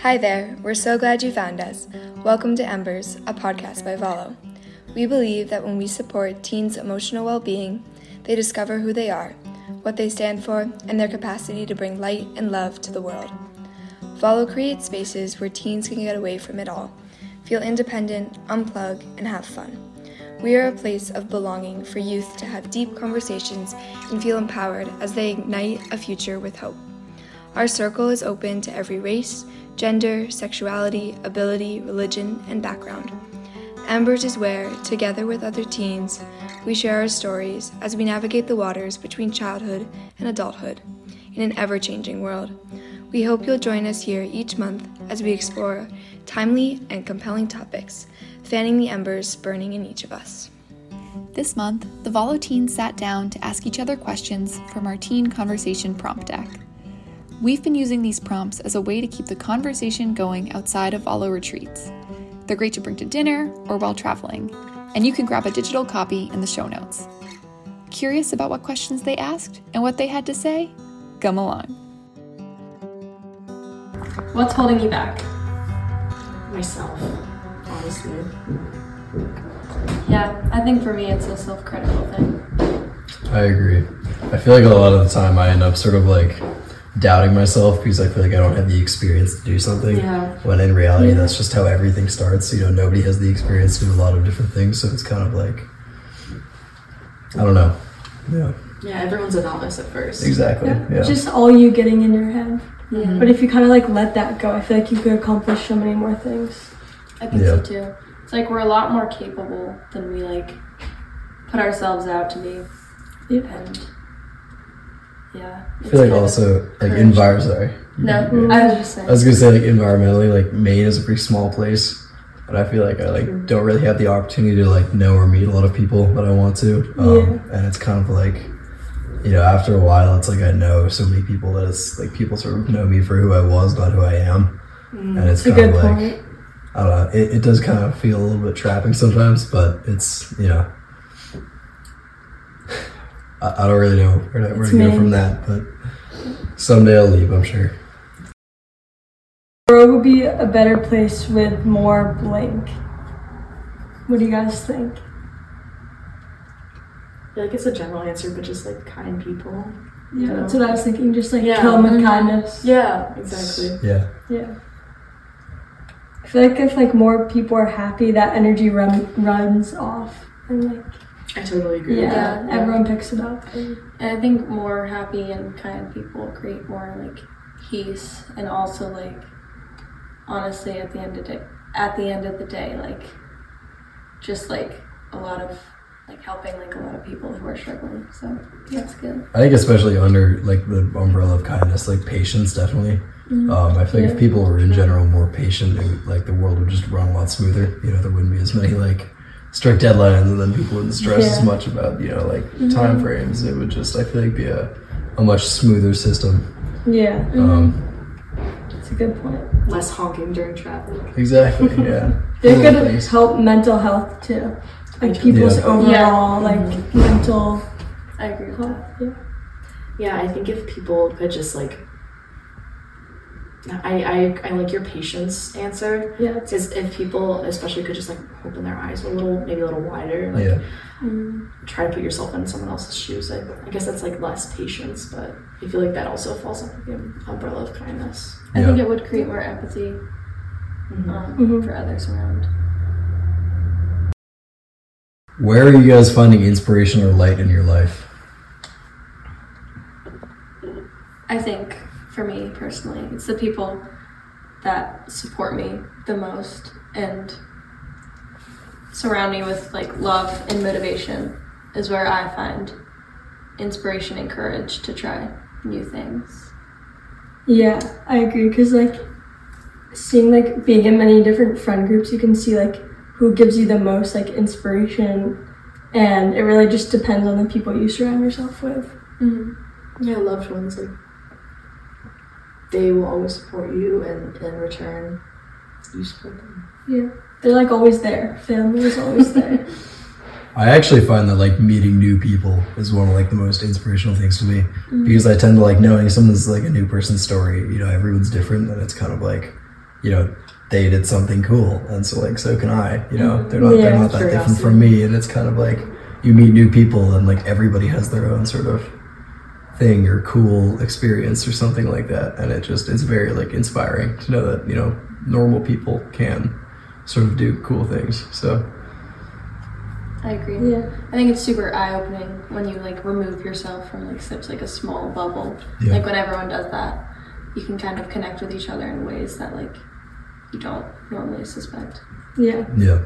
Hi there, we're so glad you found us. Welcome to Embers, a podcast by Valo. We believe that when we support teens' emotional well being, they discover who they are, what they stand for, and their capacity to bring light and love to the world. Valo creates spaces where teens can get away from it all, feel independent, unplug, and have fun. We are a place of belonging for youth to have deep conversations and feel empowered as they ignite a future with hope. Our circle is open to every race, gender, sexuality, ability, religion, and background. Embers is where, together with other teens, we share our stories as we navigate the waters between childhood and adulthood in an ever changing world. We hope you'll join us here each month as we explore timely and compelling topics, fanning the embers burning in each of us. This month, the Valo teens sat down to ask each other questions from our teen conversation prompt deck. We've been using these prompts as a way to keep the conversation going outside of Valo retreats. They're great to bring to dinner or while traveling, and you can grab a digital copy in the show notes. Curious about what questions they asked and what they had to say? Come along. What's holding you back? myself, honestly. Yeah, I think for me it's a self critical thing. I agree. I feel like a lot of the time I end up sort of like doubting myself because I feel like I don't have the experience to do something. Yeah. When in reality, that's just how everything starts. You know, nobody has the experience to do a lot of different things, so it's kind of like, I don't know. Yeah, Yeah, everyone's a novice at first. exactly. Yeah, Yeah. just all you getting in your head. Mhm. But if you kind of like let that go, I feel like you could accomplish so many more things. I think Yeah. so too. It's like we're a lot more capable than we like put ourselves out to be. Yeah. And yeah. I feel like also like courage. envir. Sorry. No, Mm. I was just saying. I was gonna say like environmentally, like Maine is a pretty small place, but I feel like I like don't really have the opportunity to like know or meet a lot of people that I want to. Um, And it's kind of like, you know, after a while, it's like I know so many people that it's like people sort of know me for who I was, not who I am, and it's kind good of like point. I don't know. It, it does kind of feel a little bit trapping sometimes, but it's you know. I, I don't really know where to, where to go from that, but someday I'll leave. I'm sure. World would be a better place with more blank. What do you guys think? I feel like it's a general answer, but just like kind people. Yeah, that's what I was thinking. Just like Yeah. kill them with kindness. Yeah, exactly. Yeah. Yeah. I feel like if like more people are happy, that energy run, runs off, and like I totally agree. yeah, with that. everyone picks it up. And, And I think more happy and kind people create more like peace and also like honestly at the end of the at the end of the day like just like a lot of like helping like a lot of people who are struggling. So that's good. I think especially under like the umbrella of kindness, like patience, definitely. Um, I feel like if people were in general more patient, it would, like the world would just run a lot smoother. You know, there wouldn't be as many like strict deadlines, and then people wouldn't stress as much about you know like mm-hmm. time frames. It would just I feel like be a, a much smoother system. yeah, mm-hmm. Um, it's a good point. Less honking during traffic. exactly. Yeah. They Little could things. help mental health too, like people's Yeah. overall Yeah. like mm-hmm. mental I agree with health. that. Yeah. Yeah, I think if people could just like. I, I, I like your patience answer. Yeah, Because if people, especially, could just like open their eyes a little, maybe a little wider, like Yeah. mm, try to put yourself in someone else's shoes. I, I guess that's like less patience, but I feel like that also falls under the umbrella of kindness. I Yeah. think it would create more empathy Mm-hmm. um, Mhm. for others around. Where are you guys finding inspiration or light in your life? I think for me personally, it's the people that support me the most and surround me with like love and motivation is where I find inspiration and courage to try new things. yeah, I agree. Cause like seeing like being in many different friend groups, you can see like who gives you the most like inspiration, and it really just depends on the people you surround yourself with. Mm-hmm. Yeah, loved ones like they will always support you, and in return, you support them. Yeah, they're like always there. Family is always there. I actually find that like meeting new people is one of like the most inspirational things to me mm-hmm. because I tend to like knowing someone's like a new person's story. You know, everyone's different, and it's kind of like you know, they did something cool, and so like so can I. You know, mm-hmm. they're not Yeah, they're not that different from me, and it's kind of like you meet new people, and like everybody has their own sort of thing or cool experience or something like that, and it just it's very like inspiring to know that you know normal people can sort of do cool things. So I agree. Yeah. I think it's super eye opening when you like remove yourself from like such like a small bubble. Yeah. Like when everyone does that, you can kind of connect with each other in ways that like you don't normally suspect. Yeah. yeah.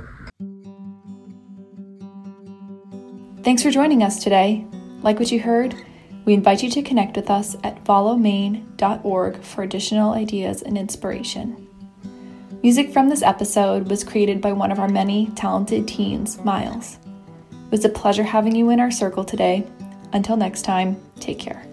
Thanks for joining us today. Like what you heard? We invite you to connect with us at valomaine.org for additional ideas and inspiration. Music from this episode was created by one of our many talented teens, Miles. It was a pleasure having you in our circle today. Until next time, take care.